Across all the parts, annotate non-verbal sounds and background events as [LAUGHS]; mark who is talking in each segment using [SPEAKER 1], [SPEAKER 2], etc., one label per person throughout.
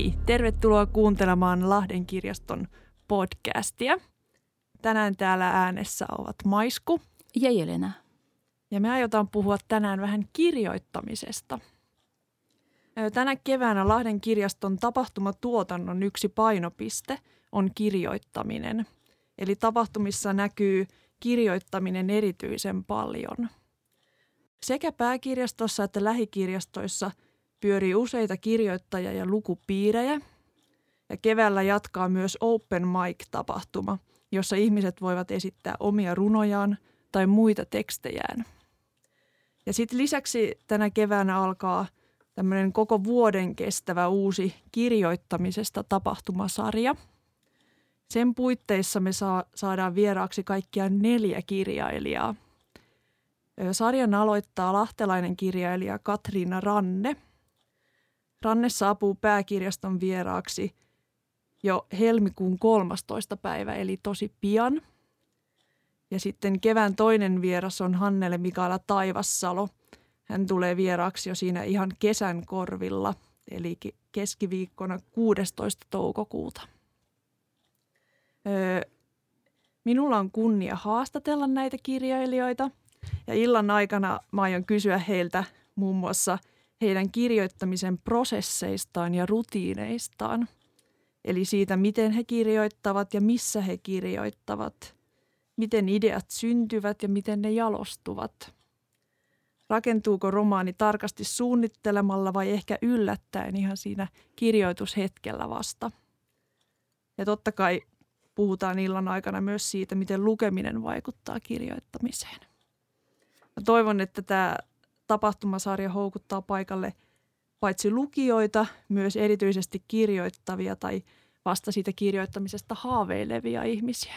[SPEAKER 1] Hei, tervetuloa kuuntelemaan Lahden kirjaston podcastia. Tänään täällä äänessä ovat Maisku
[SPEAKER 2] ja Jelena.
[SPEAKER 1] Ja me aiotaan puhua tänään vähän kirjoittamisesta. Tänä keväänä Lahden kirjaston tapahtumatuotannon yksi painopiste on kirjoittaminen. Eli tapahtumissa näkyy kirjoittaminen erityisen paljon. Sekä pääkirjastossa että lähikirjastoissa pyörii useita kirjoittajia ja lukupiirejä. Ja keväällä jatkaa myös Open Mic-tapahtuma, jossa ihmiset voivat esittää omia runojaan tai muita tekstejään. Ja sitten lisäksi tänä keväänä alkaa tämmöinen koko vuoden kestävä uusi kirjoittamisesta tapahtumasarja. Sen puitteissa me saa, saadaan vieraaksi kaikkiaan neljä kirjailijaa. Sarjan aloittaa lahtelainen kirjailija Katriina Ranne. Ranne saapuu pääkirjaston vieraaksi jo helmikuun 13. päivä, eli tosi pian – ja sitten kevään toinen vieras on Hannele Mikaela Taivassalo. Hän tulee vieraaksi jo siinä ihan kesän korvilla, eli keskiviikkona 16. toukokuuta. Öö, minulla on kunnia haastatella näitä kirjailijoita ja illan aikana mä aion kysyä heiltä muun muassa heidän kirjoittamisen prosesseistaan ja rutiineistaan. Eli siitä, miten he kirjoittavat ja missä he kirjoittavat – miten ideat syntyvät ja miten ne jalostuvat. Rakentuuko romaani tarkasti suunnittelemalla vai ehkä yllättäen ihan siinä kirjoitushetkellä vasta? Ja totta kai puhutaan illan aikana myös siitä, miten lukeminen vaikuttaa kirjoittamiseen. Mä toivon, että tämä tapahtumasarja houkuttaa paikalle paitsi lukijoita, myös erityisesti kirjoittavia tai vasta siitä kirjoittamisesta haaveilevia ihmisiä.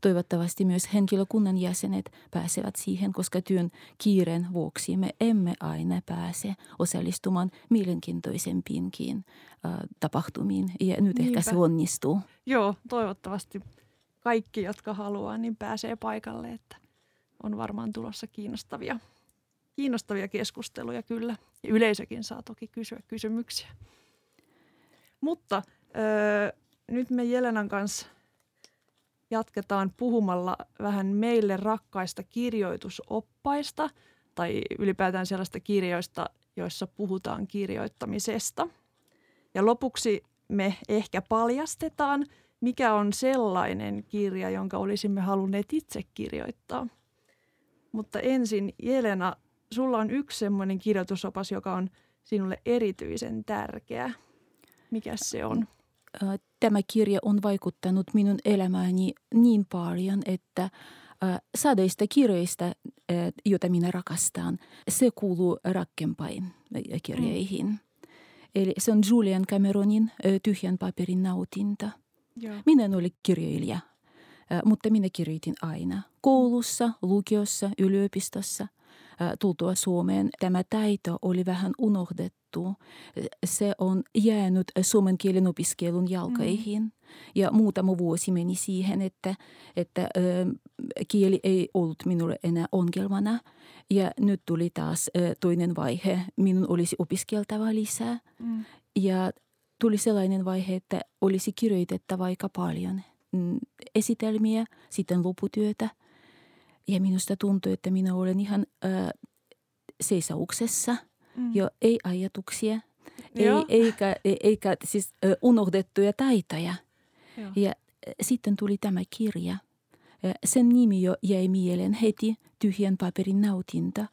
[SPEAKER 2] Toivottavasti myös henkilökunnan jäsenet pääsevät siihen, koska työn kiireen vuoksi me emme aina pääse osallistumaan mielenkiintoisempiinkin äh, tapahtumiin. Ja nyt Niinpä. ehkä se onnistuu.
[SPEAKER 1] Joo, toivottavasti kaikki, jotka haluaa, niin pääsee paikalle, että on varmaan tulossa kiinnostavia, kiinnostavia keskusteluja kyllä. Yleisökin saa toki kysyä kysymyksiä. Mutta öö, nyt me Jelenan kanssa jatketaan puhumalla vähän meille rakkaista kirjoitusoppaista tai ylipäätään sellaista kirjoista, joissa puhutaan kirjoittamisesta. Ja lopuksi me ehkä paljastetaan, mikä on sellainen kirja, jonka olisimme halunneet itse kirjoittaa. Mutta ensin Jelena, sulla on yksi sellainen kirjoitusopas, joka on sinulle erityisen tärkeä. Mikä se on?
[SPEAKER 2] tämä kirja on vaikuttanut minun elämääni niin paljon, että sadeista kirjoista, joita minä rakastan, se kuuluu rakkempain kirjeihin. Mm. Eli se on Julian Cameronin Tyhjän paperin nautinta. Joo. Minä olin kirjailija, mutta minä kirjoitin aina. Koulussa, lukiossa, yliopistossa. Tultua Suomeen tämä taito oli vähän unohdettu muuttuu. Se on jäänyt suomen kielen opiskelun jalkaihin. Mm. Ja muutama vuosi meni siihen, että, että ö, kieli ei ollut minulle enää ongelmana. Ja nyt tuli taas ö, toinen vaihe. Minun olisi opiskeltava lisää. Mm. Ja tuli sellainen vaihe, että olisi kirjoitettava aika paljon mm, esitelmiä, sitten loputyötä. Ja minusta tuntui, että minä olen ihan ö, seisauksessa – mm. jo ei ajatuksia, ei, eikä, e, eikä siis unohdettuja taitoja. Joo. Ja sitten tuli tämä kirja. Sen nimi jo jäi mieleen heti tyhjän paperin nautinta.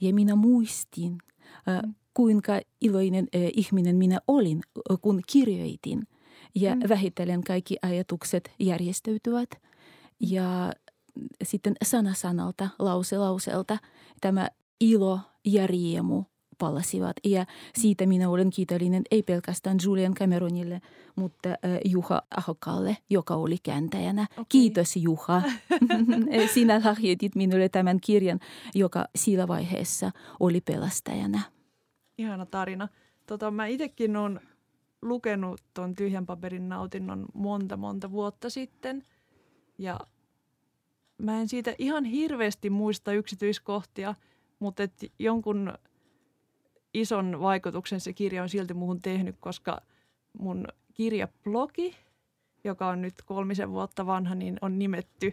[SPEAKER 2] Ja minä muistin, mm. kuinka iloinen ihminen minä olin, kun kirjoitin. Ja mm. vähitellen kaikki ajatukset järjestäytyvät. Ja sitten sana sanalta, lause lauselta tämä ilo ja riemu palasivat. Ja siitä minä olen kiitollinen ei pelkästään Julian Cameronille, mutta Juha Ahokalle, joka oli kääntäjänä. Okay. Kiitos Juha. [LAUGHS] [LAUGHS] Sinä lahjoitit minulle tämän kirjan, joka sillä vaiheessa oli pelastajana.
[SPEAKER 1] Ihana tarina. Tota, mä itsekin olen lukenut tuon tyhjän paperin nautinnon monta monta vuotta sitten. Ja mä en siitä ihan hirveästi muista yksityiskohtia, mutta et jonkun ison vaikutuksen se kirja on silti muuhun tehnyt, koska mun kirjablogi, joka on nyt kolmisen vuotta vanha, niin on nimetty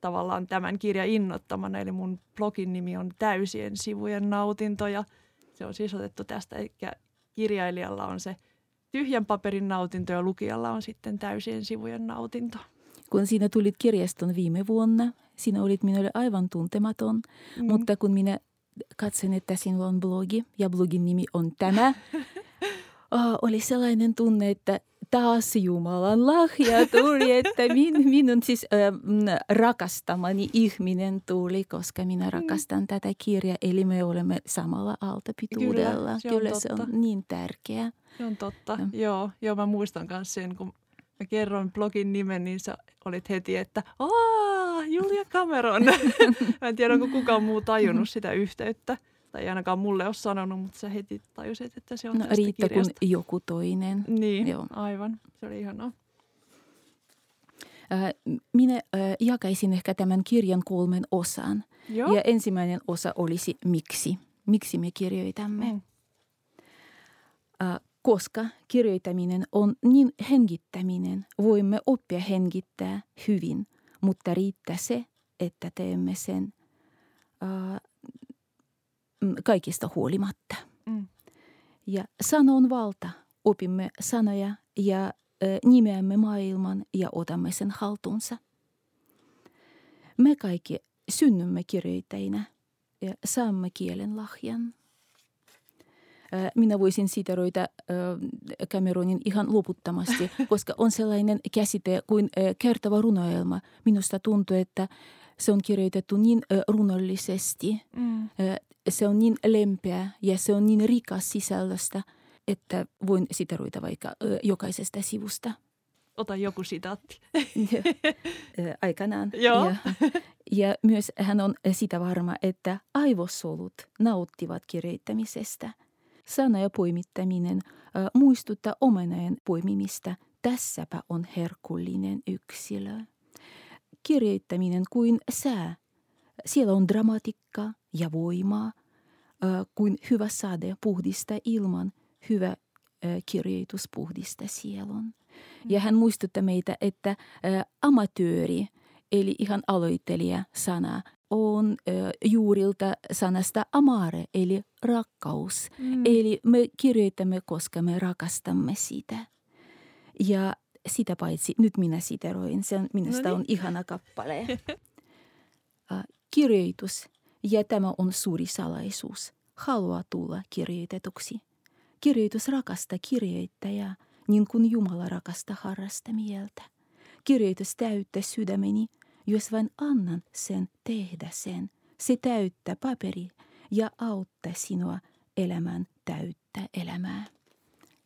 [SPEAKER 1] tavallaan tämän kirjan innottamana. Eli mun blogin nimi on Täysien sivujen nautinto ja se on siis otettu tästä, eli kirjailijalla on se tyhjän paperin nautinto ja lukijalla on sitten täysien sivujen nautinto.
[SPEAKER 2] Kun sinä tulit kirjaston viime vuonna, sinä olit minulle aivan tuntematon, mm. mutta kun minä katsoin, että sinulla on blogi ja blogin nimi on tämä, [LAUGHS] oh, oli sellainen tunne, että taas Jumalan lahja tuli, että min, [LAUGHS] minun siis äh, rakastamani ihminen tuli, koska minä mm. rakastan mm. tätä kirjaa. Eli me olemme samalla aaltopituudella. Kyllä, se on, Kyllä se on niin tärkeä.
[SPEAKER 1] Se on totta, no. joo. Joo, mä muistan myös sen, kun mä kerroin blogin nimen, niin sä olit heti, että aah, Julia Cameron. [LAUGHS] mä en tiedä, onko kukaan muu tajunnut sitä yhteyttä tai ainakaan mulle ole sanonut, mutta sä heti tajusit, että se on
[SPEAKER 2] no, tästä kirjasta. kun joku toinen.
[SPEAKER 1] Niin, Joo. aivan. Se oli ihanaa.
[SPEAKER 2] Minä jakaisin ehkä tämän kirjan kolmen osan. Joo. Ja ensimmäinen osa olisi miksi. Miksi me kirjoitamme. Mm. Koska kirjoittaminen on niin hengittäminen, voimme oppia hengittää hyvin, mutta riittää se, että teemme sen Mm, kaikista huolimatta. Mm. Ja sanon valta. Opimme sanoja ja nimeämme maailman ja otamme sen haltuunsa. Me kaikki synnymme kirjoittajina ja saamme kielen lahjan. Minä voisin siteroida Cameronin ihan loputtomasti, koska on sellainen käsite kuin kertova runoelma. Minusta tuntuu, että se on kirjoitettu niin runollisesti. Mm se on niin lempeä ja se on niin rikas sisällöstä, että voin siteroida vaikka jokaisesta sivusta.
[SPEAKER 1] Ota joku sitaatti.
[SPEAKER 2] Aikanaan. Joo. Ja, ja myös hän on sitä varma, että aivosolut nauttivat kirjoittamisesta. Sana ja poimittaminen muistuttaa omeneen poimimista. Tässäpä on herkullinen yksilö. Kirjoittaminen kuin sää siellä on dramatiikkaa ja voimaa, kuin hyvä sade puhdista ilman, hyvä kirjoitus puhdista sielun. Mm. Ja hän muistuttaa meitä, että amatööri, eli ihan aloittelija sana, on juurilta sanasta amare, eli rakkaus. Mm. Eli me kirjoitamme, koska me rakastamme sitä. Ja sitä paitsi, nyt minä siteroin, se on, minusta no niin. on ihana kappale. [LAUGHS] Kirjoitus, ja tämä on suuri salaisuus, haluaa tulla kirjoitetuksi. Kirjoitus rakastaa kirjoittajaa, niin kuin Jumala rakastaa harrasta mieltä. Kirjoitus täyttää sydämeni, jos vain annan sen tehdä sen. Se täyttää paperi ja auttaa sinua elämään täyttä elämää.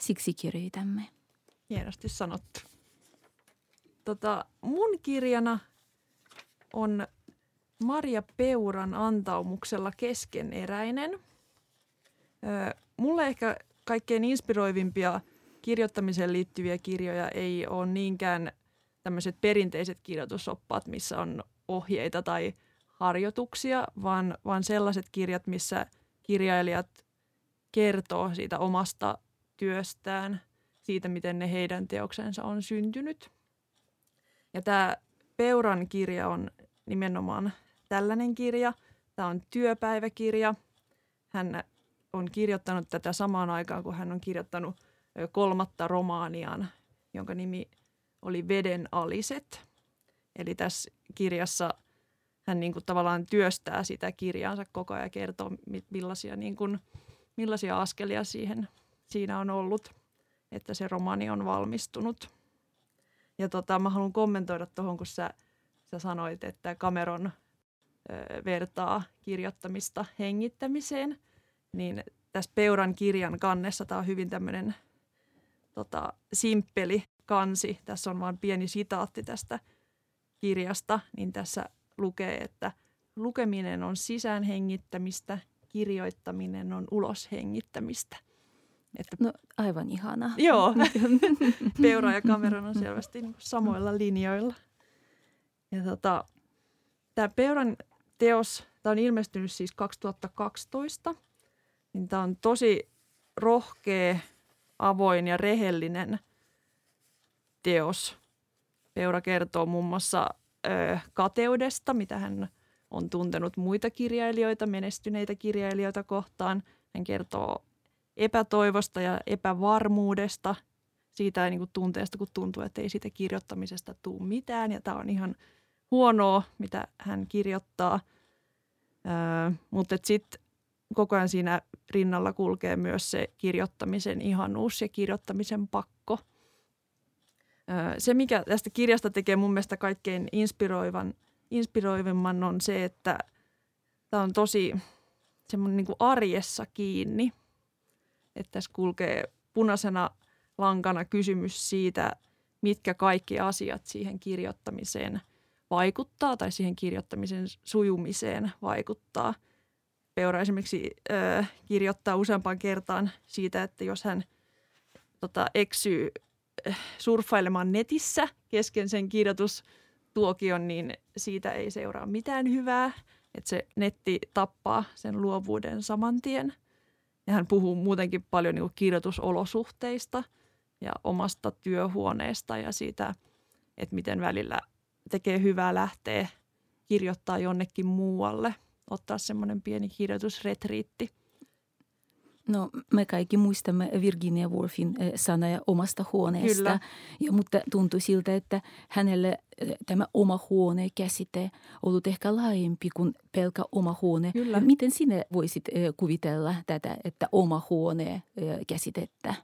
[SPEAKER 2] Siksi kirjoitamme.
[SPEAKER 1] Hienosti sanottu. Tota, mun kirjana on Maria Peuran antaumuksella keskeneräinen. mulle ehkä kaikkein inspiroivimpia kirjoittamiseen liittyviä kirjoja ei ole niinkään tämmöiset perinteiset kirjoitusoppaat, missä on ohjeita tai harjoituksia, vaan, vaan sellaiset kirjat, missä kirjailijat kertoo siitä omasta työstään, siitä miten ne heidän teoksensa on syntynyt. Ja tämä Peuran kirja on nimenomaan tällainen kirja. Tämä on työpäiväkirja. Hän on kirjoittanut tätä samaan aikaan, kun hän on kirjoittanut kolmatta romaaniaan, jonka nimi oli Veden aliset. Eli tässä kirjassa hän niin kuin tavallaan työstää sitä kirjaansa koko ajan ja kertoo, millaisia, niin kuin, millaisia askelia siihen, siinä on ollut, että se romaani on valmistunut. Ja tota, mä haluan kommentoida tuohon, kun sä, sä sanoit, että Cameron vertaa kirjoittamista hengittämiseen, niin tässä Peuran kirjan kannessa tämä on hyvin tämmöinen tota, simppeli kansi. Tässä on vain pieni sitaatti tästä kirjasta, niin tässä lukee, että lukeminen on sisäänhengittämistä, kirjoittaminen on uloshengittämistä.
[SPEAKER 2] Että, no aivan ihana.
[SPEAKER 1] Joo, [LAUGHS] Peura ja Cameron on selvästi niin samoilla linjoilla. Ja tota, tämä Peuran teos, tämä on ilmestynyt siis 2012, niin tämä on tosi rohkea, avoin ja rehellinen teos. Peura kertoo muun muassa ö, kateudesta, mitä hän on tuntenut muita kirjailijoita, menestyneitä kirjailijoita kohtaan. Hän kertoo epätoivosta ja epävarmuudesta, siitä niin kuin tunteesta, kun tuntuu, että ei siitä kirjoittamisesta tule mitään. Ja tämä on ihan huonoa, mitä hän kirjoittaa. Öö, mutta sitten koko ajan siinä rinnalla kulkee myös se kirjoittamisen ihanuus ja kirjoittamisen pakko. Se, mikä tästä kirjasta tekee mun mielestä kaikkein inspiroivan, inspiroivimman on se, että tämä on tosi semmoinen niin arjessa kiinni. Että tässä kulkee punaisena lankana kysymys siitä, mitkä kaikki asiat siihen kirjoittamiseen vaikuttaa tai siihen kirjoittamisen sujumiseen vaikuttaa. Peura esimerkiksi ö, kirjoittaa useampaan kertaan siitä, että jos hän tota, eksyy surffailemaan netissä kesken sen kirjoitustuokion, niin siitä ei seuraa mitään hyvää. Että se netti tappaa sen luovuuden saman tien. Ja hän puhuu muutenkin paljon niin kirjoitusolosuhteista – ja omasta työhuoneesta ja siitä, että miten välillä tekee hyvää lähteä kirjoittaa jonnekin muualle, ottaa semmoinen pieni kirjoitusretriitti.
[SPEAKER 2] No me kaikki muistamme Virginia Woolfin eh, sanoja omasta huoneesta, Kyllä. Ja, mutta tuntui siltä, että hänelle eh, tämä oma huone käsite ollut ehkä laajempi kuin pelkä oma huone. Kyllä. Miten sinä voisit eh, kuvitella tätä, että oma huone käsitettä?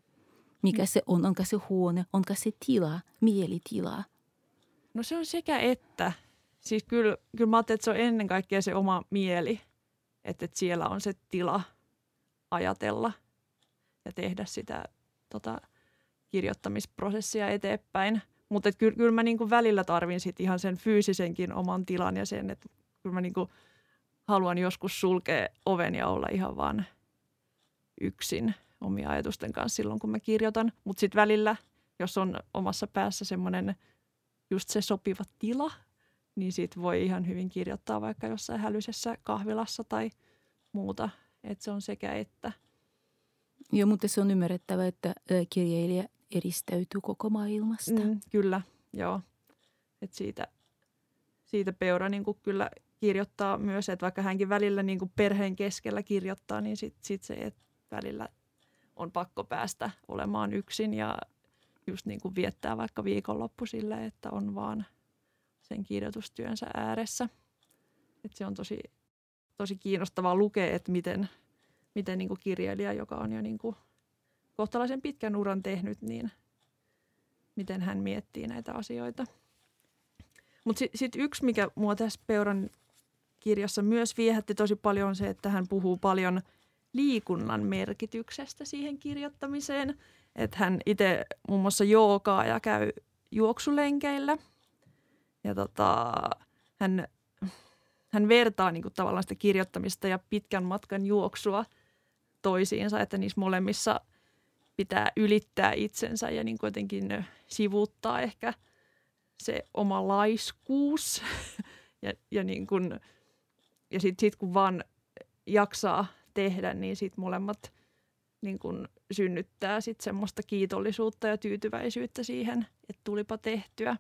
[SPEAKER 2] Mikä se on? Onko se huone? Onko se tila, mielitila?
[SPEAKER 1] No se on sekä että. Siis kyllä, kyllä mä että se on ennen kaikkea se oma mieli, että, että siellä on se tila ajatella ja tehdä sitä tota, kirjoittamisprosessia eteenpäin. Mutta kyllä, kyllä mä niinku välillä tarvin sit ihan sen fyysisenkin oman tilan ja sen, että kyllä mä niinku haluan joskus sulkea oven ja olla ihan vaan yksin – omia ajatusten kanssa silloin, kun mä kirjoitan. Mutta sitten välillä, jos on omassa päässä semmoinen just se sopiva tila, niin siitä voi ihan hyvin kirjoittaa vaikka jossain hälyisessä kahvilassa tai muuta. Että se on sekä että.
[SPEAKER 2] Joo, mutta se on ymmärrettävä, että kirjailija eristäytyy koko maailmasta. Mm,
[SPEAKER 1] kyllä, joo. Et siitä, siitä Peura niin kyllä kirjoittaa myös, että vaikka hänkin välillä niin perheen keskellä kirjoittaa, niin sitten sit se, että välillä on pakko päästä olemaan yksin ja just niin kuin viettää vaikka viikonloppu sille, että on vaan sen kirjoitustyönsä ääressä. Et se on tosi, tosi kiinnostavaa lukea, että miten, miten niin kuin kirjailija, joka on jo niin kuin kohtalaisen pitkän uran tehnyt, niin miten hän miettii näitä asioita. Mutta sitten sit yksi, mikä mua tässä Peuran kirjassa myös viehätti tosi paljon, on se, että hän puhuu paljon – liikunnan merkityksestä siihen kirjoittamiseen. Että hän itse muun muassa joogaa ja käy juoksulenkeillä. Ja tota, hän, hän vertaa niin kuin tavallaan sitä kirjoittamista ja pitkän matkan juoksua toisiinsa, että niissä molemmissa pitää ylittää itsensä ja niin jotenkin sivuuttaa ehkä se oma laiskuus. [LAUGHS] ja, ja, niin kuin, ja sitten sit kun vaan jaksaa tehdä, niin sitten molemmat niin kun synnyttää sit semmoista kiitollisuutta ja tyytyväisyyttä siihen, että tulipa tehtyä.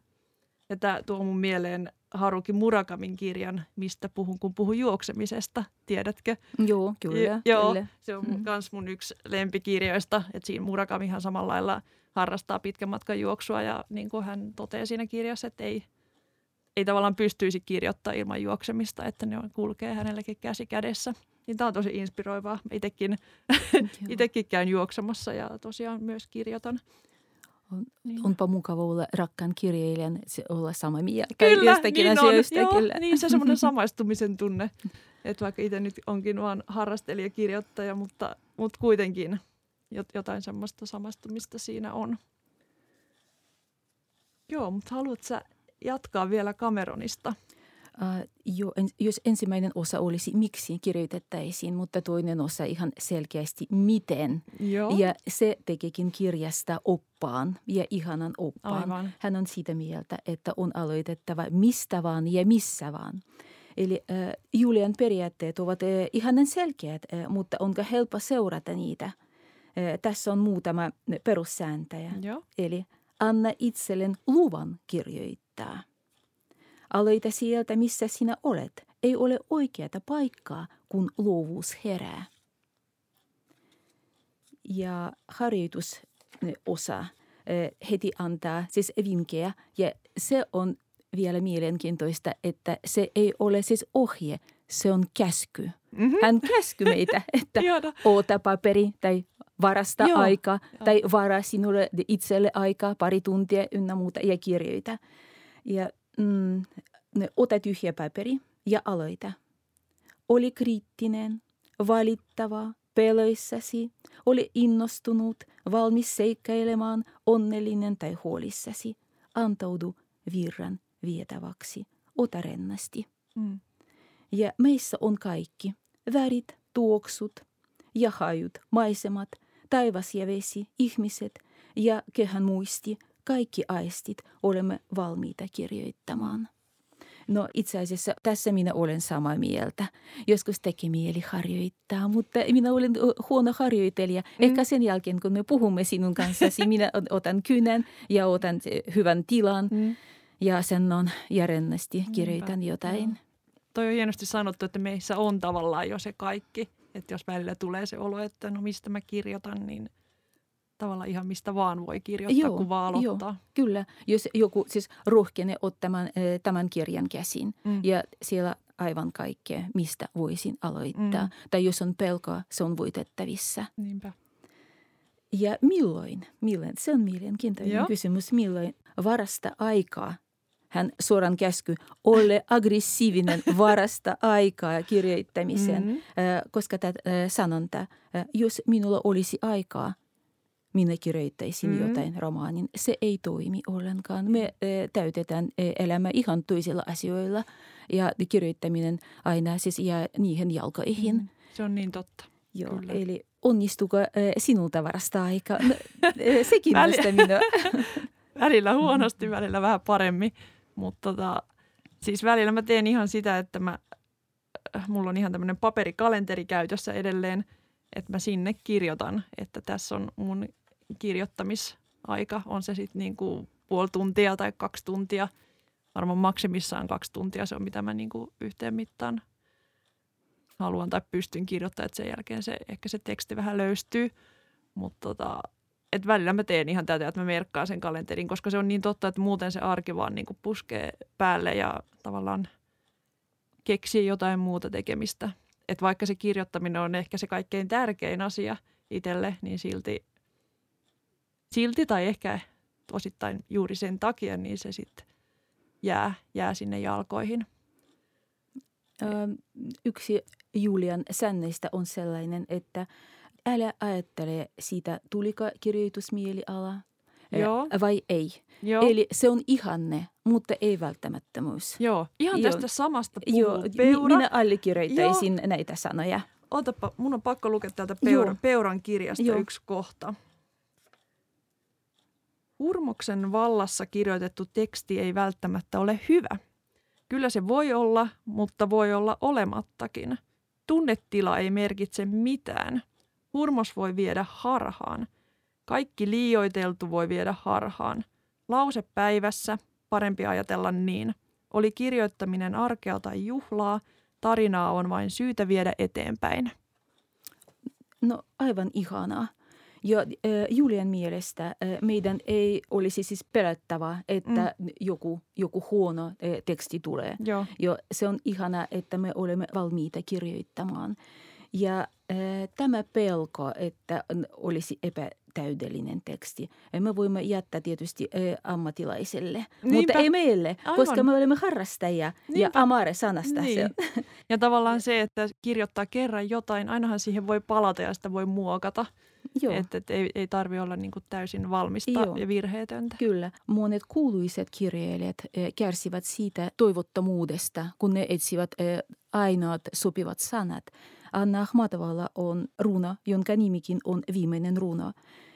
[SPEAKER 1] Ja tämä tuo mun mieleen Haruki Murakamin kirjan, mistä puhun, kun puhun juoksemisesta, tiedätkö?
[SPEAKER 2] Joo, kyllä. Ja,
[SPEAKER 1] joo,
[SPEAKER 2] kyllä.
[SPEAKER 1] se on mm. myös mun yksi lempikirjoista, että siinä Murakamihan samalla lailla harrastaa pitkän matkan juoksua ja niin kuin hän toteaa siinä kirjassa, että ei, ei tavallaan pystyisi kirjoittamaan ilman juoksemista, että ne kulkee hänellekin käsi kädessä. Niin tämä on tosi inspiroivaa. Itsekin, [LAUGHS] itekin käyn juoksemassa ja tosiaan myös kirjoitan.
[SPEAKER 2] On, niin. Onpa mukava olla rakkaan kirjailijan, olla sama mieltä
[SPEAKER 1] kyllä, jostakin niin asioista. On. Joo, kyllä. niin se semmoinen [LAUGHS] samaistumisen tunne, että vaikka itse nyt onkin vain harrastelijakirjoittaja, mutta, mutta kuitenkin jotain semmoista samastumista siinä on. Joo, mutta haluatko sä jatkaa vielä Cameronista?
[SPEAKER 2] Uh, jo, jos ensimmäinen osa olisi miksi kirjoitettaisiin, mutta toinen osa ihan selkeästi miten. Joo. Ja se tekeekin kirjasta oppaan ja ihanan oppaan. Aivan. Hän on siitä mieltä, että on aloitettava mistä vaan ja missä vaan. Eli äh, Julian periaatteet ovat äh, ihanan selkeät, äh, mutta onko helppo seurata niitä? Äh, tässä on muutama perussääntöjä. Joo. Eli anna itselleen luvan kirjoittaa. Aloita sieltä, missä sinä olet. Ei ole oikeata paikkaa, kun luovuus herää. Ja harjoitusosa heti antaa siis vinkkejä ja se on vielä mielenkiintoista, että se ei ole siis ohje, se on käsky. Mm-hmm. Hän käsky meitä, [LAUGHS] että oota paperi tai varasta Joo. aika tai varaa sinulle itselle aikaa pari tuntia ynnä muuta ja kirjoita. Ja mm, ota tyhjä paperi ja aloita. Oli kriittinen, valittava, peloissasi, oli innostunut, valmis seikkailemaan, onnellinen tai huolissasi. Antaudu virran vietäväksi, ota rennasti. Mm. Ja meissä on kaikki, värit, tuoksut ja hajut, maisemat, taivas ja vesi, ihmiset ja kehän muisti, kaikki aistit olemme valmiita kirjoittamaan. No itse asiassa tässä minä olen samaa mieltä. Joskus tekee mieli harjoittaa, mutta minä olen huono harjoittelija. Mm. Ehkä sen jälkeen, kun me puhumme sinun kanssasi, [LAUGHS] minä otan kynän ja otan hyvän tilan mm. ja sanon järjennästi kirjoitan jotain. No.
[SPEAKER 1] Toi on hienosti sanottu, että meissä on tavallaan jo se kaikki. Että jos välillä tulee se olo, että no mistä mä kirjoitan, niin – tavallaan ihan mistä vaan voi kirjoittaa, joo, kun vaan aloittaa. Joo,
[SPEAKER 2] kyllä. Jos joku siis rohkenee ottamaan tämän kirjan käsin mm. ja siellä aivan kaikkea, mistä voisin aloittaa. Mm. Tai jos on pelkoa, se on voitettavissa.
[SPEAKER 1] Niinpä.
[SPEAKER 2] Ja milloin? milloin? Se on mielenkiintoinen Joo. kysymys. Milloin varasta aikaa hän suoran käsky, ole aggressiivinen [LAUGHS] varasta aikaa kirjoittamiseen, mm-hmm. koska tämä sanonta, jos minulla olisi aikaa – minä kirjoittaisin mm. jotain romaanin. Se ei toimi ollenkaan. Me e, täytetään e, elämä ihan toisilla asioilla ja kirjoittaminen aina siis jää niihin jalkoihin. Mm.
[SPEAKER 1] Se on niin totta.
[SPEAKER 2] Joo, Kyllä. eli onnistuuko e, sinulta varasta aika? No, [LAUGHS] se kiinnostaa minua. [LAUGHS]
[SPEAKER 1] välillä huonosti, välillä vähän paremmin, mutta tota, siis välillä mä teen ihan sitä, että mä, mulla on ihan tämmöinen paperikalenteri käytössä edelleen, että mä sinne kirjoitan, että tässä on mun kirjoittamisaika, on se sitten niin kuin puoli tuntia tai kaksi tuntia. Varmaan maksimissaan kaksi tuntia, se on mitä mä niin kuin yhteen mittaan haluan tai pystyn kirjoittamaan, että sen jälkeen se, ehkä se teksti vähän löystyy. Mutta tota, et välillä mä teen ihan tätä, että mä merkkaan sen kalenterin, koska se on niin totta, että muuten se arki vaan niin kuin puskee päälle ja tavallaan keksii jotain muuta tekemistä. Että vaikka se kirjoittaminen on ehkä se kaikkein tärkein asia itselle, niin silti silti tai ehkä osittain juuri sen takia, niin se sitten jää, jää sinne jalkoihin.
[SPEAKER 2] Ö, yksi Julian säännöistä on sellainen, että älä ajattele siitä, tuliko kirjoitusmieliala Joo. vai ei. Joo. Eli se on ihanne, mutta ei välttämättömyys.
[SPEAKER 1] Joo, ihan Joo. tästä samasta puhuu Joo, Peura.
[SPEAKER 2] minä allekirjoittaisin Joo. näitä sanoja.
[SPEAKER 1] Otapa, mun on pakko lukea täältä Peura, Peuran kirjasta Joo. yksi kohta. Urmoksen vallassa kirjoitettu teksti ei välttämättä ole hyvä. Kyllä se voi olla, mutta voi olla olemattakin. Tunnetila ei merkitse mitään. Hurmos voi viedä harhaan. Kaikki liioiteltu voi viedä harhaan. Lause päivässä, parempi ajatella niin. Oli kirjoittaminen arkea tai juhlaa, tarinaa on vain syytä viedä eteenpäin.
[SPEAKER 2] No aivan ihanaa. Ja äh, Julian mielestä äh, meidän ei olisi siis pelättävä, että mm. joku, joku huono äh, teksti tulee. Joo. Ja se on ihana, että me olemme valmiita kirjoittamaan. Ja äh, tämä pelko, että olisi epätäydellinen teksti, me voimme jättää tietysti ammattilaiselle, Niinpä. mutta ei meille, Aivan. koska me olemme harrastajia Niinpä. ja amare sanasta. Niin.
[SPEAKER 1] Se. [LAUGHS] Ja tavallaan se, että kirjoittaa kerran jotain, ainahan siihen voi palata ja sitä voi muokata. Joo. Että et ei, ei tarvitse olla niin kuin täysin valmista Joo. ja virheetöntä.
[SPEAKER 2] Kyllä. Monet kuuluiset kirjailijat eh, kärsivät siitä toivottomuudesta, kun ne etsivät eh, ainoat sopivat sanat. Anna Ahmatovalla on runo, jonka nimikin on viimeinen runo.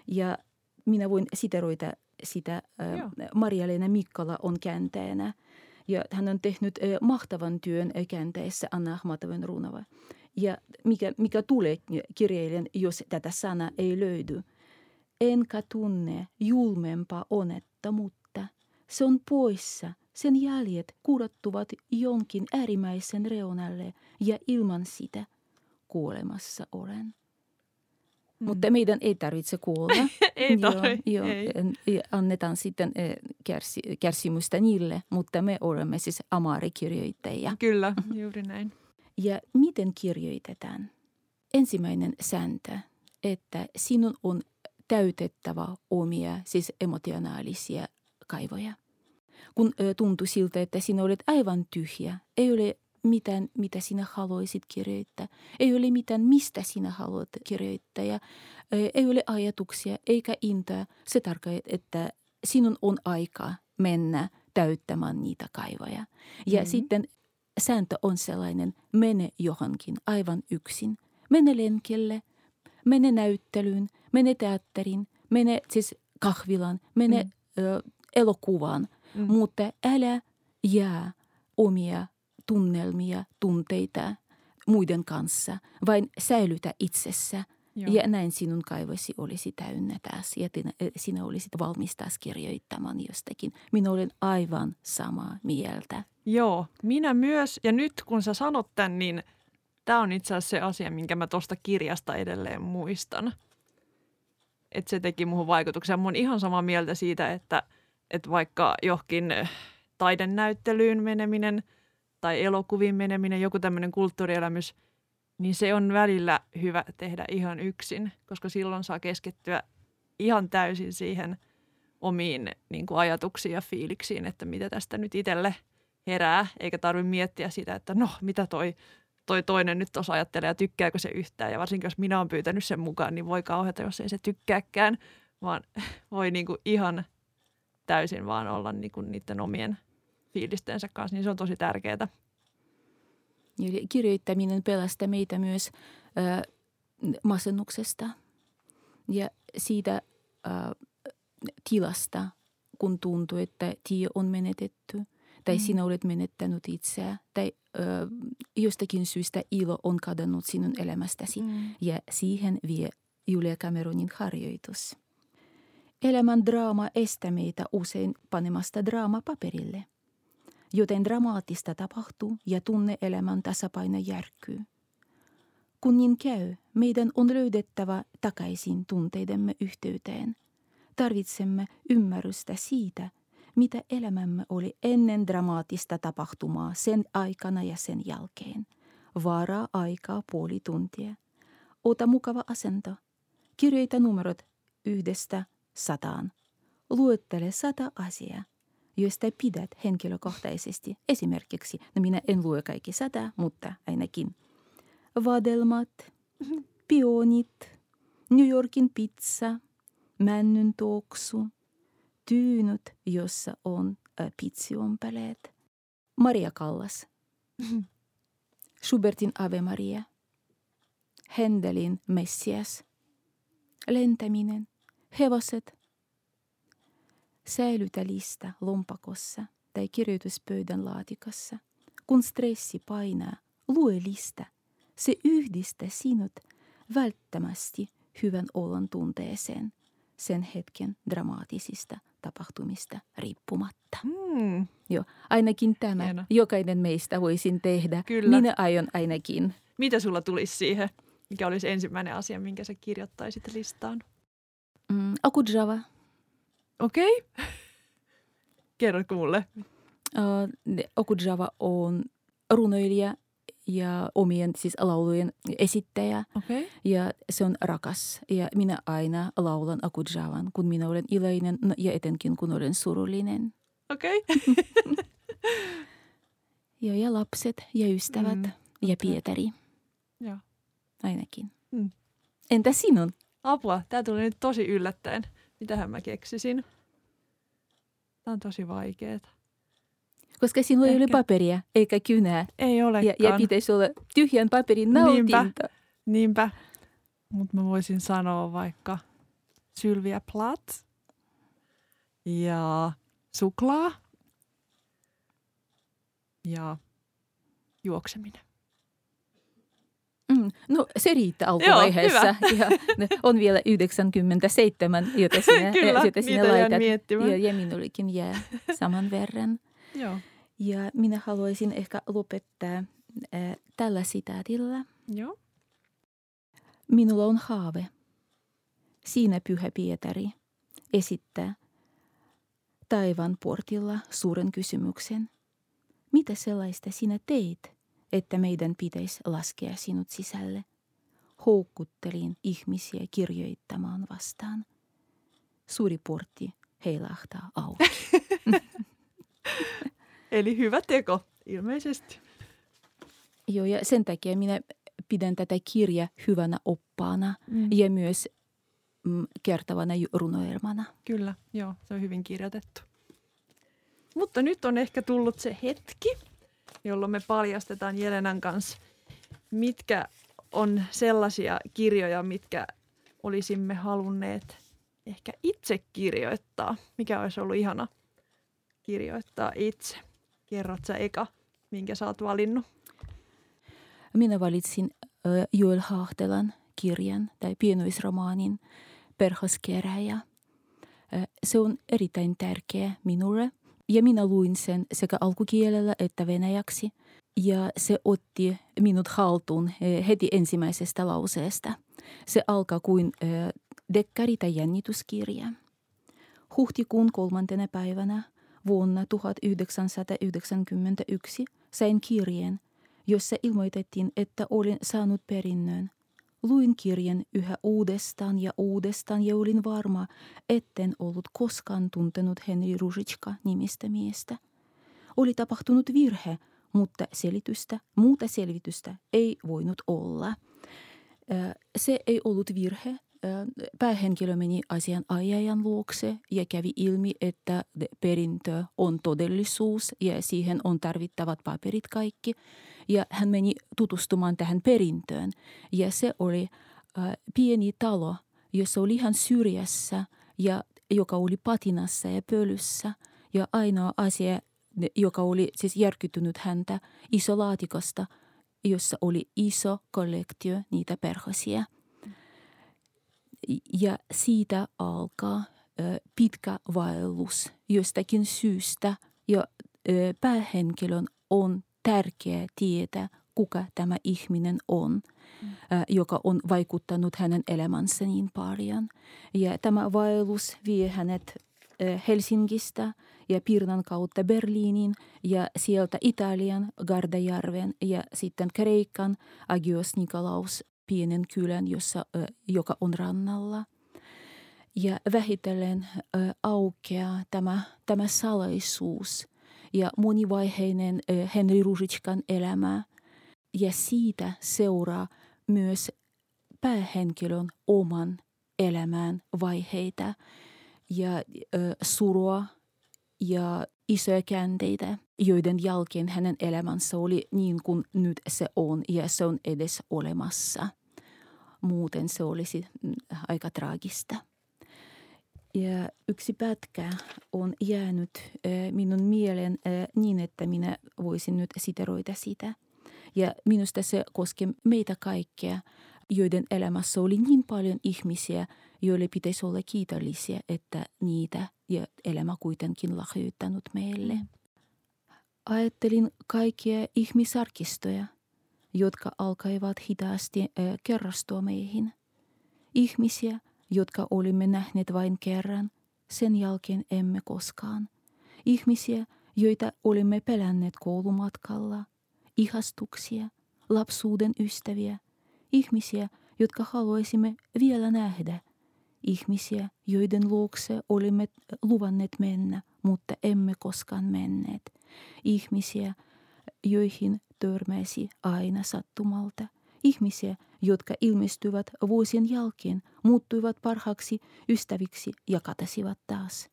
[SPEAKER 2] Ja minä voin siteroida sitä. Eh, Maria-Leena Mikkola on kääntäjänä. Ja hän on tehnyt mahtavan työn käänteessä Anna Ahmatovan runoa ja mikä, mikä tulee kirjailijan, jos tätä sanaa ei löydy. enkä tunne julmempaa onnettomuutta. Se on poissa. Sen jäljet kurottuvat jonkin äärimmäisen reunalle ja ilman sitä kuolemassa olen. Mm. Mutta meidän ei tarvitse kuolla. [LAUGHS]
[SPEAKER 1] ei tarvitse.
[SPEAKER 2] Joo, joo. Annetaan sitten eh, kärsi, kärsimystä niille, mutta me olemme siis amarikirjoittajia.
[SPEAKER 1] Kyllä, [LAUGHS] juuri näin.
[SPEAKER 2] Ja miten kirjoitetaan? Ensimmäinen sääntö, että sinun on täytettävä omia, siis emotionaalisia kaivoja. Kun tuntui siltä, että sinä olet aivan tyhjä, ei ole mitään, mitä sinä haluaisit kirjoittaa. Ei ole mitään, mistä sinä haluat kirjoittaa. Ja ei ole ajatuksia eikä intoa. Se tarkoittaa, että sinun on aika mennä täyttämään niitä kaivoja. Ja mm-hmm. sitten sääntö on sellainen, mene johonkin aivan yksin. Mene lenkelle, mene näyttelyyn, mene teatteriin, mene siis kahvilaan, mene mm. ö, elokuvaan, mm. mutta älä jää omia tunnelmia, tunteita muiden kanssa, vain säilytä itsessä. Joo. Ja näin sinun kaivosi olisi täynnä taas ja sinä olisit valmis taas kirjoittamaan jostakin. Minä olen aivan samaa mieltä.
[SPEAKER 1] Joo, minä myös. Ja nyt kun sä sanot tämän, niin tämä on itse asiassa se asia, minkä mä tuosta kirjasta edelleen muistan. Että se teki muuhun vaikutuksen. Mä oon ihan samaa mieltä siitä, että, että vaikka johonkin taidenäyttelyyn meneminen – tai elokuviin meneminen, joku tämmöinen kulttuurielämys, niin se on välillä hyvä tehdä ihan yksin, koska silloin saa keskittyä ihan täysin siihen omiin niin kuin ajatuksiin ja fiiliksiin, että mitä tästä nyt itselle herää, eikä tarvitse miettiä sitä, että no, mitä toi, toi toinen nyt tuossa ajattelee ja tykkääkö se yhtään. Ja varsinkin, jos minä olen pyytänyt sen mukaan, niin voi kauheata, jos ei se tykkääkään, vaan [LAUGHS] voi niin kuin ihan täysin vaan olla niin kuin niiden omien – fiilistensä kanssa, niin se on tosi tärkeää.
[SPEAKER 2] Kirjoittaminen pelastaa meitä myös äh, masennuksesta ja siitä äh, tilasta, kun tuntuu, että tie on menetetty tai mm. sinä olet menettänyt itseä tai äh, jostakin syystä ilo on kadonnut sinun elämästäsi mm. ja siihen vie Julia Cameronin harjoitus. Elämän draama estää meitä usein panemasta draama paperille – joten dramaattista tapahtuu ja tunne-elämän tasapaino järkkyy. Kun niin käy, meidän on löydettävä takaisin tunteidemme yhteyteen. Tarvitsemme ymmärrystä siitä, mitä elämämme oli ennen dramaattista tapahtumaa sen aikana ja sen jälkeen. Varaa aikaa puoli tuntia. Ota mukava asento. Kirjoita numerot yhdestä sataan. Luettele sata asiaa joista pidät henkilökohtaisesti. Esimerkiksi, no minä en lue kaikki sata, mutta ainakin vadelmat, pionit, New Yorkin pizza, männyn tuoksu, tyynyt, jossa on äh, pitsiompeleet, Maria Callas, [LAUGHS] Schubertin Ave Maria, Händelin Messias, lentäminen, hevoset, Säilytä lista lompakossa tai kirjoituspöydän laatikossa. Kun stressi painaa, lue lista. Se yhdistää sinut välttämättä hyvän olon tunteeseen sen hetken dramaattisista tapahtumista riippumatta.
[SPEAKER 1] Mm.
[SPEAKER 2] Joo, ainakin tämä Hieno. jokainen meistä voisin tehdä.
[SPEAKER 1] Kyllä.
[SPEAKER 2] Minä aion ainakin.
[SPEAKER 1] Mitä sulla tulisi siihen? Mikä olisi ensimmäinen asia, minkä sä kirjoittaisit listaan?
[SPEAKER 2] Mm, Okudjava.
[SPEAKER 1] Okei. Okay. Kerrotko mulle?
[SPEAKER 2] Uh, Okudjava on runoilija ja omien siis laulujen esittäjä.
[SPEAKER 1] Okay.
[SPEAKER 2] Ja se on rakas. Ja minä aina laulan Okudjavan, kun minä olen iloinen ja etenkin kun olen surullinen.
[SPEAKER 1] Okei. Okay. [LAUGHS]
[SPEAKER 2] Joo, ja lapset ja ystävät mm, ja Pietari.
[SPEAKER 1] Joo.
[SPEAKER 2] Ainakin.
[SPEAKER 1] Mm.
[SPEAKER 2] Entä sinun?
[SPEAKER 1] Apua, tämä tuli nyt tosi yllättäen. Mitähän mä keksisin? Tämä on tosi vaikeaa.
[SPEAKER 2] Koska sinulla Ehkä. ei ole paperia eikä kynää.
[SPEAKER 1] Ei olekaan.
[SPEAKER 2] Ja, ja pitäisi olla tyhjän paperin nautinto.
[SPEAKER 1] Niinpä, niinpä. mutta mä voisin sanoa vaikka Sylvia Plath ja suklaa ja juokseminen.
[SPEAKER 2] No se riittää alkuvaiheessa. [LAUGHS] ja on vielä 97, jota [LAUGHS] sinä,
[SPEAKER 1] Kyllä,
[SPEAKER 2] jota sinä laitat.
[SPEAKER 1] miettimään.
[SPEAKER 2] Ja, ja minullekin jää saman verran. [LAUGHS]
[SPEAKER 1] Joo.
[SPEAKER 2] Ja minä haluaisin ehkä lopettaa äh, tällä sitaatilla.
[SPEAKER 1] Joo.
[SPEAKER 2] Minulla on haave. Siinä Pyhä Pietari esittää taivaan portilla suuren kysymyksen. Mitä sellaista sinä teit, että meidän pitäisi laskea sinut sisälle? Houkuttelin ihmisiä kirjoittamaan vastaan. Suuri portti heilahtaa auki. [LAUGHS]
[SPEAKER 1] Eli hyvä teko, ilmeisesti.
[SPEAKER 2] Joo, ja sen takia minä pidän tätä kirjaa hyvänä oppaana
[SPEAKER 1] Mm.
[SPEAKER 2] ja myös mm, kertavana ju- runoelmana.
[SPEAKER 1] Kyllä, joo, se on hyvin kirjoitettu. Mutta nyt on ehkä tullut se hetki, jolloin me paljastetaan Jelenan kanssa, mitkä on sellaisia kirjoja, mitkä olisimme halunneet ehkä itse kirjoittaa. Mikä olisi ollut ihana kirjoittaa itse. Kerrot sä eka, minkä sä oot valinnut?
[SPEAKER 2] Minä valitsin ö, Joel Hahtelan kirjan tai pienoisromaanin Perhoskeräjä. Ö, Se on erittäin tärkeä minulle ja minä luin sen sekä alkukielellä että venäjäksi. Ja se otti minut haltuun ö, heti ensimmäisestä lauseesta. Se alkaa kuin ö, dekkari tai jännityskirja. Huhtikuun kolmantena päivänä vuonna 1991 sain kirjeen, jossa ilmoitettiin, että olin saanut perinnön. Luin kirjan yhä uudestaan ja uudestaan ja olin varma, etten ollut koskaan tuntenut Henri Rusitska nimistä miestä. Oli tapahtunut virhe, mutta selitystä, muuta selvitystä ei voinut olla. Se ei ollut virhe. Päähenkilö meni asianajajan luokse ja kävi ilmi, että perintö on todellisuus ja siihen on tarvittavat paperit kaikki. Ja hän meni tutustumaan tähän perintöön. Ja se oli pieni talo, jossa oli ihan syrjässä ja joka oli patinassa ja pölyssä. Ja ainoa asia, joka oli siis järkyttynyt häntä isolaatikosta, jossa oli iso kollektio niitä perhosia. Ja siitä alkaa pitkä vaellus jostakin syystä ja päähenkilön on tärkeää tietää, kuka tämä ihminen on, mm. joka on vaikuttanut hänen elämänsä niin paljon. Ja tämä vaellus vie hänet Helsingistä ja Pirnan kautta Berliinin ja sieltä Italian Gardajärven ja sitten Kreikan Agios Nikolaus pienen kylän, jossa, joka on rannalla. Ja vähitellen aukeaa tämä, tämä salaisuus ja monivaiheinen Henri Rusitskan elämä. Ja siitä seuraa myös päähenkilön oman elämän vaiheita ja surua ja isoja käänteitä, joiden jälkeen hänen elämänsä oli niin kuin nyt se on ja se on edes olemassa. Muuten se olisi aika traagista. Ja yksi pätkä on jäänyt minun mieleen niin, että minä voisin nyt siteroida sitä. Ja minusta se koskee meitä kaikkia, joiden elämässä oli niin paljon ihmisiä, joille pitäisi olla kiitollisia, että niitä ja elämä kuitenkin lahjoittanut meille. Ajattelin kaikkia ihmisarkistoja, jotka alkaivat hitaasti äh, kerrastua meihin. Ihmisiä, jotka olimme nähneet vain kerran, sen jälkeen emme koskaan. Ihmisiä, joita olimme pelänneet koulumatkalla, ihastuksia, lapsuuden ystäviä, ihmisiä, jotka haluaisimme vielä nähdä, ihmisiä, joiden luokse olimme luvanneet mennä, mutta emme koskaan menneet, ihmisiä, joihin törmäsi aina sattumalta, ihmisiä, jotka ilmestyvät vuosien jälkeen, muuttuivat parhaaksi ystäviksi ja katasivat taas.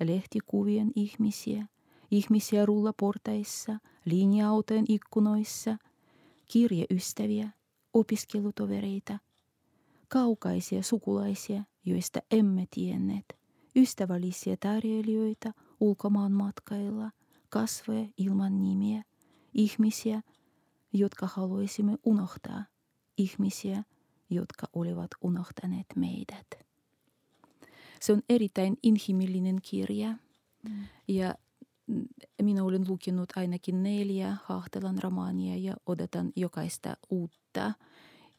[SPEAKER 2] Lehtikuvien ihmisiä, ihmisiä rullaportaissa, linja-autojen ikkunoissa, kirjeystäviä, opiskelutovereita, kaukaisia sukulaisia, joista emme tienneet, ystävällisiä tarjoilijoita ulkomaan matkailla, kasvoja ilman nimiä, ihmisiä, jotka haluaisimme unohtaa, ihmisiä, jotka olivat unohtaneet meidät. Se on erittäin inhimillinen kirja mm. ja minä olen lukenut ainakin neljä Hahtelan romaania ja odotan jokaista uutta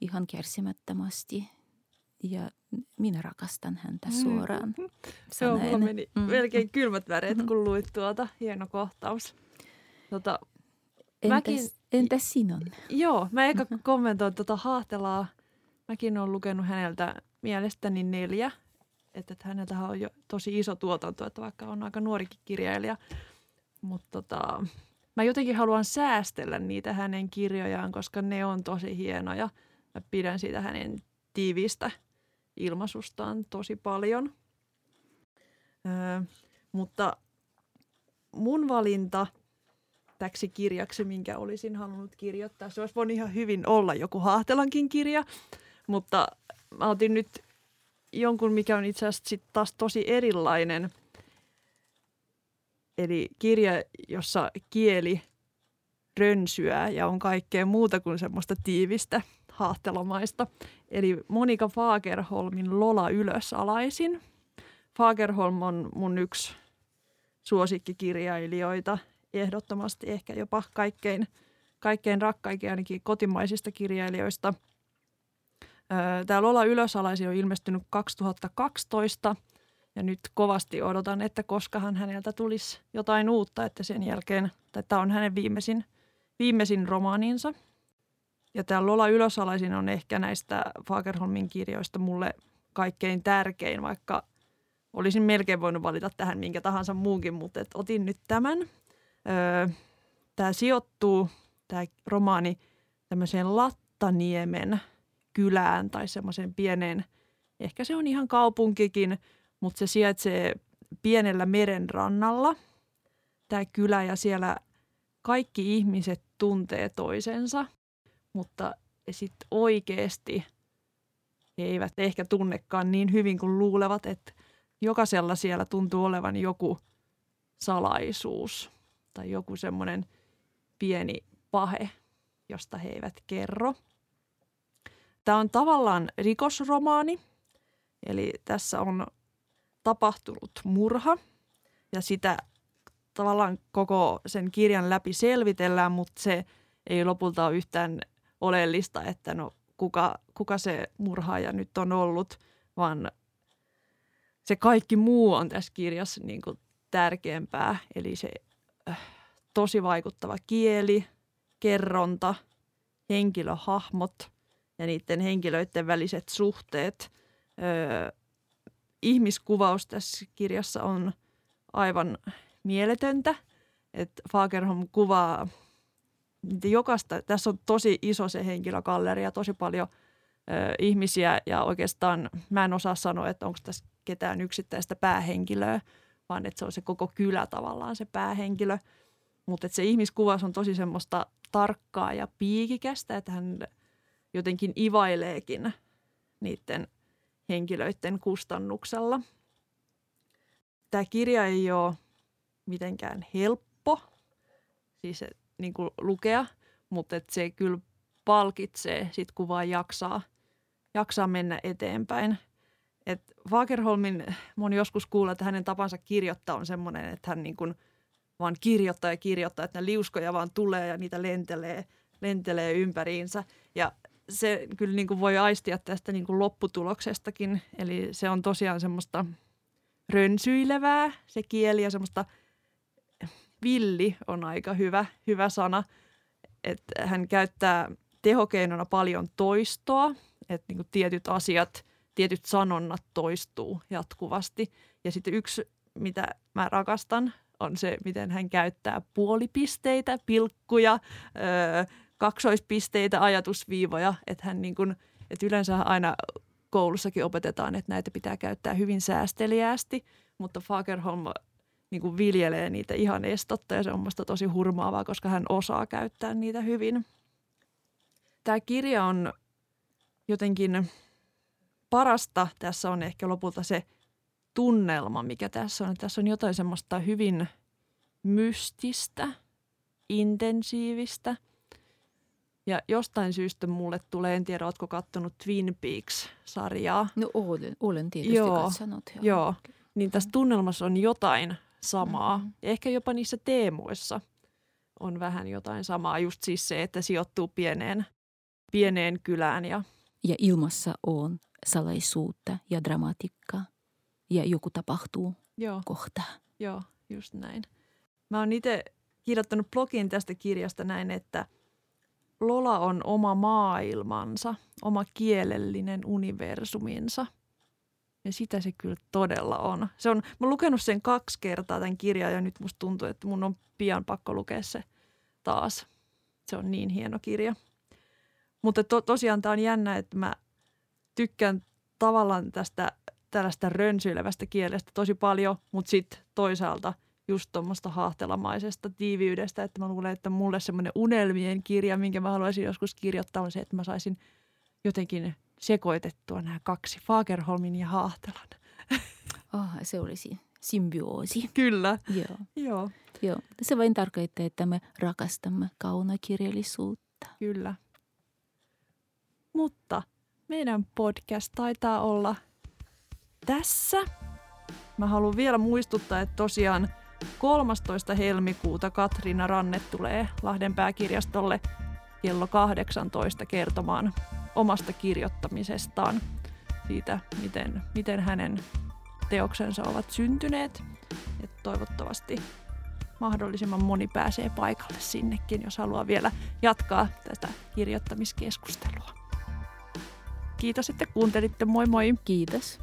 [SPEAKER 2] ihan kärsimättömästi. Ja minä rakastan häntä suoraan. Mm.
[SPEAKER 1] Se on meni mm. melkein kylmät väreet, kun luit tuota. Hieno kohtaus.
[SPEAKER 2] Tota, entäs, mäkin, entäs sinun?
[SPEAKER 1] Joo, mä eka kommentoin tuota Hahtelaa. Mäkin olen lukenut häneltä mielestäni neljä. Että, että häneltä on jo tosi iso tuotanto, että vaikka on aika nuorikin kirjailija – mutta tota, mä jotenkin haluan säästellä niitä hänen kirjojaan, koska ne on tosi hienoja. Mä pidän siitä hänen tiivistä ilmaisustaan tosi paljon. Öö, mutta mun valinta täksi kirjaksi, minkä olisin halunnut kirjoittaa, se olisi voinut ihan hyvin olla joku Haahtelankin kirja, mutta mä otin nyt jonkun, mikä on itse asiassa sit taas tosi erilainen – Eli kirja, jossa kieli rönsyää ja on kaikkea muuta kuin semmoista tiivistä haahtelomaista. Eli Monika Fagerholmin Lola ylösalaisin. Fagerholm on mun yksi suosikkikirjailijoita, ehdottomasti ehkä jopa kaikkein, kaikkein rakkaikin ainakin kotimaisista kirjailijoista. Tämä Lola ylösalaisin on ilmestynyt 2012 – ja nyt kovasti odotan, että koskahan häneltä tulisi jotain uutta, että sen jälkeen, tai tämä on hänen viimeisin, viimeisin romaaninsa. Ja tämä Lola ylösalaisin on ehkä näistä Fagerholmin kirjoista mulle kaikkein tärkein, vaikka olisin melkein voinut valita tähän minkä tahansa muunkin, mutta otin nyt tämän. Tämä sijoittuu, tämä romaani, tämmöiseen Lattaniemen kylään tai semmoiseen pieneen, ehkä se on ihan kaupunkikin – mutta se sijaitsee pienellä meren rannalla, tämä kylä, ja siellä kaikki ihmiset tuntee toisensa, mutta sitten oikeasti he eivät ehkä tunnekaan niin hyvin kuin luulevat, että jokaisella siellä tuntuu olevan joku salaisuus tai joku semmoinen pieni pahe, josta he eivät kerro. Tämä on tavallaan rikosromaani, eli tässä on tapahtunut murha ja sitä tavallaan koko sen kirjan läpi selvitellään, mutta se ei lopulta ole yhtään oleellista, että no kuka, kuka se murhaaja nyt on ollut, vaan se kaikki muu on tässä kirjassa niin kuin tärkeämpää. Eli se tosi vaikuttava kieli, kerronta, henkilöhahmot ja niiden henkilöiden väliset suhteet, öö, ihmiskuvaus tässä kirjassa on aivan mieletöntä. Että Fagerholm kuvaa jokaista, tässä on tosi iso se henkilökalleria, tosi paljon ö, ihmisiä ja oikeastaan mä en osaa sanoa, että onko tässä ketään yksittäistä päähenkilöä, vaan että se on se koko kylä tavallaan se päähenkilö. Mutta se ihmiskuvaus on tosi semmoista tarkkaa ja piikikästä, että hän jotenkin ivaileekin niiden henkilöiden kustannuksella. Tämä kirja ei ole mitenkään helppo siis niin kuin lukea, mutta että se kyllä palkitsee sit kun vaan jaksaa, jaksaa mennä eteenpäin. Et Fagerholmin, moni joskus kuulla, että hänen tapansa kirjoittaa on semmoinen, että hän niin kuin vaan kirjoittaa ja kirjoittaa, että liuskoja vaan tulee ja niitä lentelee, lentelee ympäriinsä. Ja se kyllä niin kuin voi aistia tästä niin kuin lopputuloksestakin. Eli se on tosiaan semmoista rönsyilevää se kieli ja semmoista villi on aika hyvä, hyvä sana. Että hän käyttää tehokeinona paljon toistoa, että niin kuin tietyt asiat, tietyt sanonnat toistuu jatkuvasti. Ja sitten yksi, mitä mä rakastan, on se, miten hän käyttää puolipisteitä, pilkkuja, öö, kaksoispisteitä, ajatusviivoja, että hän niin kuin, että yleensä aina koulussakin opetetaan, että näitä pitää käyttää hyvin säästeliäästi, mutta Fagerholm niin kuin viljelee niitä ihan estotta ja se on musta tosi hurmaavaa, koska hän osaa käyttää niitä hyvin. Tämä kirja on jotenkin parasta tässä on ehkä lopulta se tunnelma, mikä tässä on. Tässä on jotain semmoista hyvin mystistä, intensiivistä – Ja jostain syystä mulle tulee, en tiedä, ootko kattonut Twin Peaks-sarjaa.
[SPEAKER 2] No olen, olen tietysti
[SPEAKER 1] Joo,
[SPEAKER 2] katsonut.
[SPEAKER 1] Joo, niin tässä tunnelmassa on jotain samaa.
[SPEAKER 2] Mhm.
[SPEAKER 1] Ehkä jopa niissä teemoissa on vähän jotain samaa. Just siis se, että sijoittuu pieneen, pieneen kylään ja
[SPEAKER 2] Ja ilmassa on salaisuutta ja dramatiikkaa. Ja joku tapahtuu
[SPEAKER 1] joo,
[SPEAKER 2] kohta.
[SPEAKER 1] joo, just näin. Mä oon itse kirjoittanut blogin tästä kirjasta näin, että Lola on oma maailmansa, oma kielellinen universuminsa. Ja sitä se kyllä todella on. Se on mä oon lukenut sen kaksi kertaa tämän kirjan ja nyt musta tuntuu, että mun on pian pakko lukea se taas. Se on niin hieno kirja. Mutta to, tosiaan tämä on jännä, että mä tykkään tavallaan tästä tällaista rönsyilevästä kielestä tosi paljon, mutta sitten toisaalta just tuommoista haahteelamaisesta tiiviydestä, että mä luulen, että mulle semmoinen unelmien kirja, minkä mä haluaisin joskus kirjoittaa, on se, että mä saisin jotenkin sekoitettua nämä kaksi, Fagerholmin ja Haahtelan.
[SPEAKER 2] Oh, se olisi symbioosi.
[SPEAKER 1] Kyllä,
[SPEAKER 2] Joo.
[SPEAKER 1] joo,
[SPEAKER 2] Joo. Se vain tarkoittaa, että me rakastamme kaunokirjallisuutta.
[SPEAKER 1] kyllä. Mutta meidän podcast taitaa olla tässä. Mä haluan vielä muistuttaa, että tosiaan 13. helmikuuta Katriina Ranne tulee Lahden pääkirjastolle kello 18 kertomaan omasta kirjoittamisestaan siitä, miten, miten hänen teoksensa ovat syntyneet. Et toivottavasti mahdollisimman moni pääsee paikalle sinnekin, jos haluaa vielä jatkaa tästä kirjoittamiskeskustelua. Kiitos, että kuuntelitte. Moi moi!
[SPEAKER 2] Kiitos.